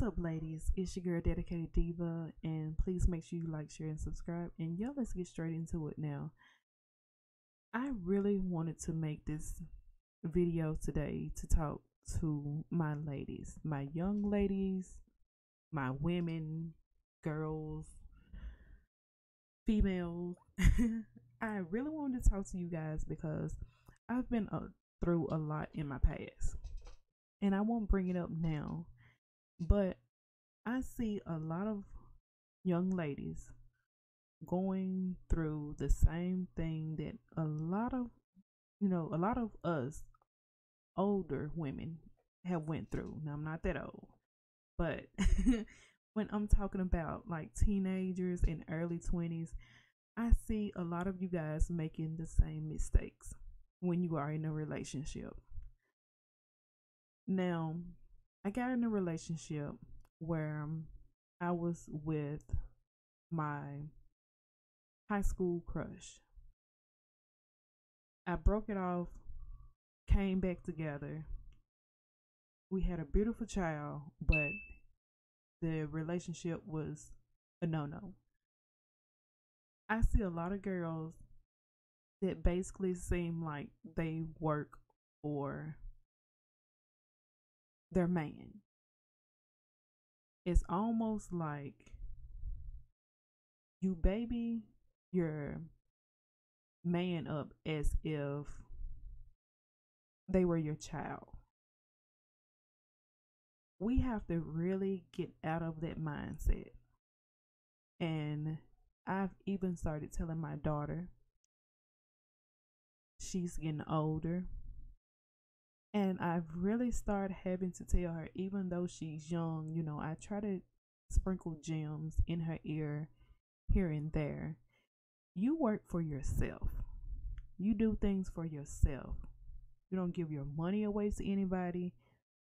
What's up, ladies? It's your girl, Dedicated Diva, and please make sure you like, share, and subscribe. And yeah, let's get straight into it now. I really wanted to make this video today to talk to my ladies, my young ladies, my women, girls, females. I really wanted to talk to you guys because I've been uh, through a lot in my past, and I won't bring it up now but I see a lot of young ladies going through the same thing that a lot of you know, a lot of us older women have went through. Now I'm not that old. But when I'm talking about like teenagers and early 20s, I see a lot of you guys making the same mistakes when you are in a relationship. Now, I got in a relationship where I was with my high school crush. I broke it off, came back together. We had a beautiful child, but the relationship was a no no. I see a lot of girls that basically seem like they work for their man. It's almost like you baby your man up as if they were your child. We have to really get out of that mindset. And I've even started telling my daughter, she's getting older, and I've really started having to tell her, even though she's young, you know, I try to sprinkle gems in her ear here and there. You work for yourself. You do things for yourself. You don't give your money away to anybody.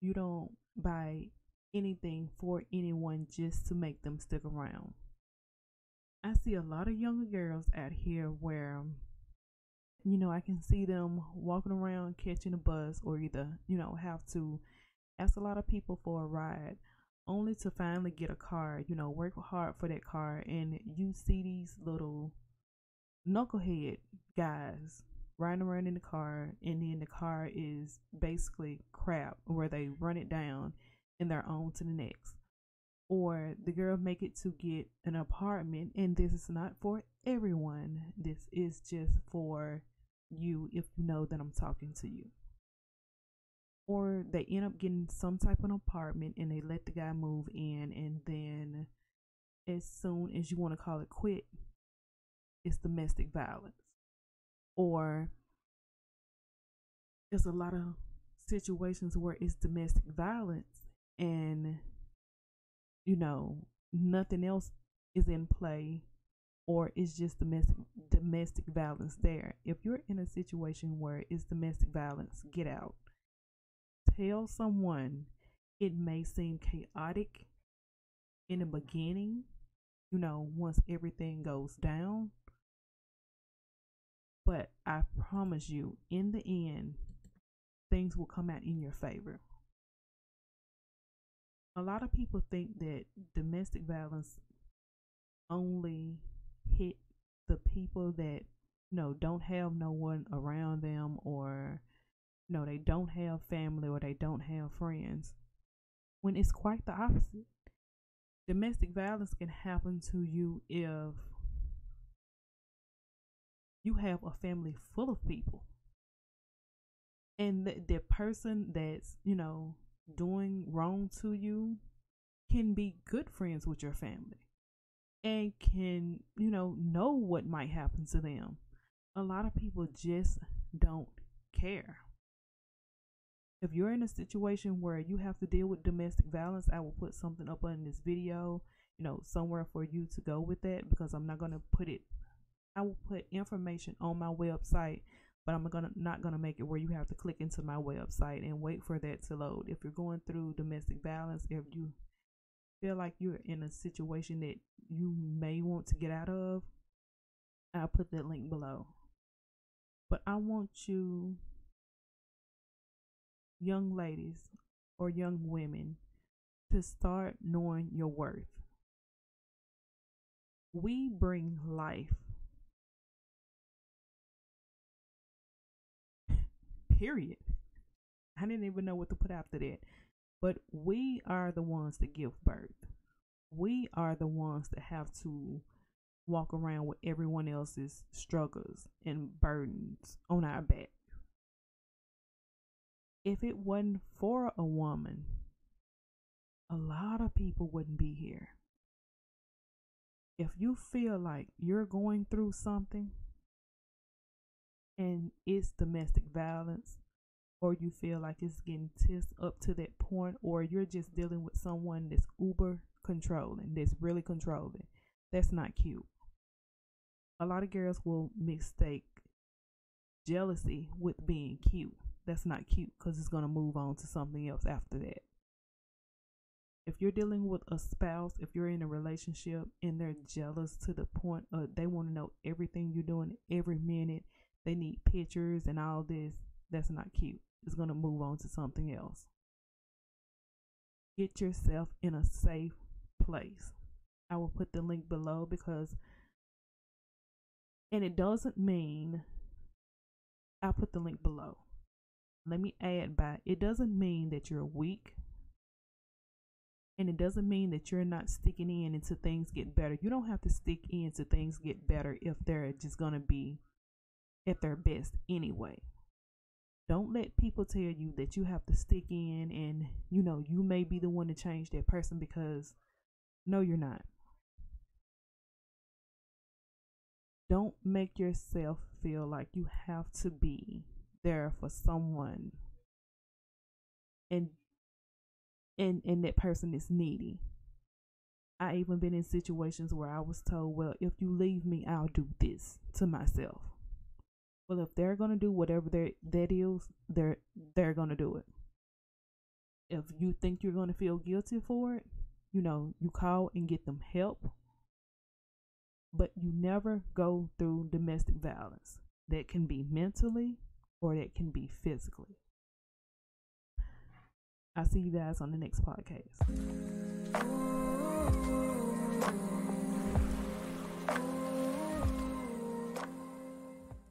You don't buy anything for anyone just to make them stick around. I see a lot of younger girls out here where you know, I can see them walking around catching a bus or either, you know, have to ask a lot of people for a ride only to finally get a car, you know, work hard for that car and you see these little knucklehead guys riding around in the car and then the car is basically crap where they run it down and they're on to the next. Or the girl make it to get an apartment and this is not for everyone. This is just for you if you know that I'm talking to you. Or they end up getting some type of apartment and they let the guy move in, and then as soon as you want to call it quit, it's domestic violence. Or there's a lot of situations where it's domestic violence and you know nothing else is in play or it's just domestic domestic violence there. If you're in a situation where it's domestic violence, get out. Tell someone it may seem chaotic in the beginning, you know, once everything goes down. But I promise you, in the end, things will come out in your favor. A lot of people think that domestic violence only the people that you know don't have no one around them or you know they don't have family or they don't have friends when it's quite the opposite. Domestic violence can happen to you if you have a family full of people. And the, the person that's you know doing wrong to you can be good friends with your family and can, you know, know what might happen to them. A lot of people just don't care. If you're in a situation where you have to deal with domestic violence, I will put something up on this video, you know, somewhere for you to go with that because I'm not going to put it I will put information on my website, but I'm gonna not gonna make it where you have to click into my website and wait for that to load. If you're going through domestic violence, if you feel like you're in a situation that you may want to get out of, I'll put that link below. But I want you, young ladies or young women, to start knowing your worth. We bring life. Period. I didn't even know what to put after that. But we are the ones that give birth. We are the ones that have to walk around with everyone else's struggles and burdens on our back. If it wasn't for a woman, a lot of people wouldn't be here. If you feel like you're going through something and it's domestic violence, or you feel like it's getting tissed up to that point, or you're just dealing with someone that's uber controlling, that's really controlling, that's not cute. A lot of girls will mistake jealousy with being cute. That's not cute because it's going to move on to something else after that if you're dealing with a spouse, if you're in a relationship and they're jealous to the point of they want to know everything you're doing every minute, they need pictures and all this, that's not cute. It's going to move on to something else. Get yourself in a safe place. I will put the link below because, and it doesn't mean, I'll put the link below. Let me add by, it doesn't mean that you're weak and it doesn't mean that you're not sticking in until things get better. You don't have to stick in until things get better if they're just going to be at their best anyway. Don't let people tell you that you have to stick in and, you know, you may be the one to change that person because no, you're not. Don't make yourself feel like you have to be there for someone and and and that person is needy. I even been in situations where I was told, "Well, if you leave me, I'll do this to myself." Well, if they're gonna do whatever they that is, they're they're gonna do it. If you think you're gonna feel guilty for it, you know, you call and get them help. But you never go through domestic violence. That can be mentally or that can be physically. I'll see you guys on the next podcast.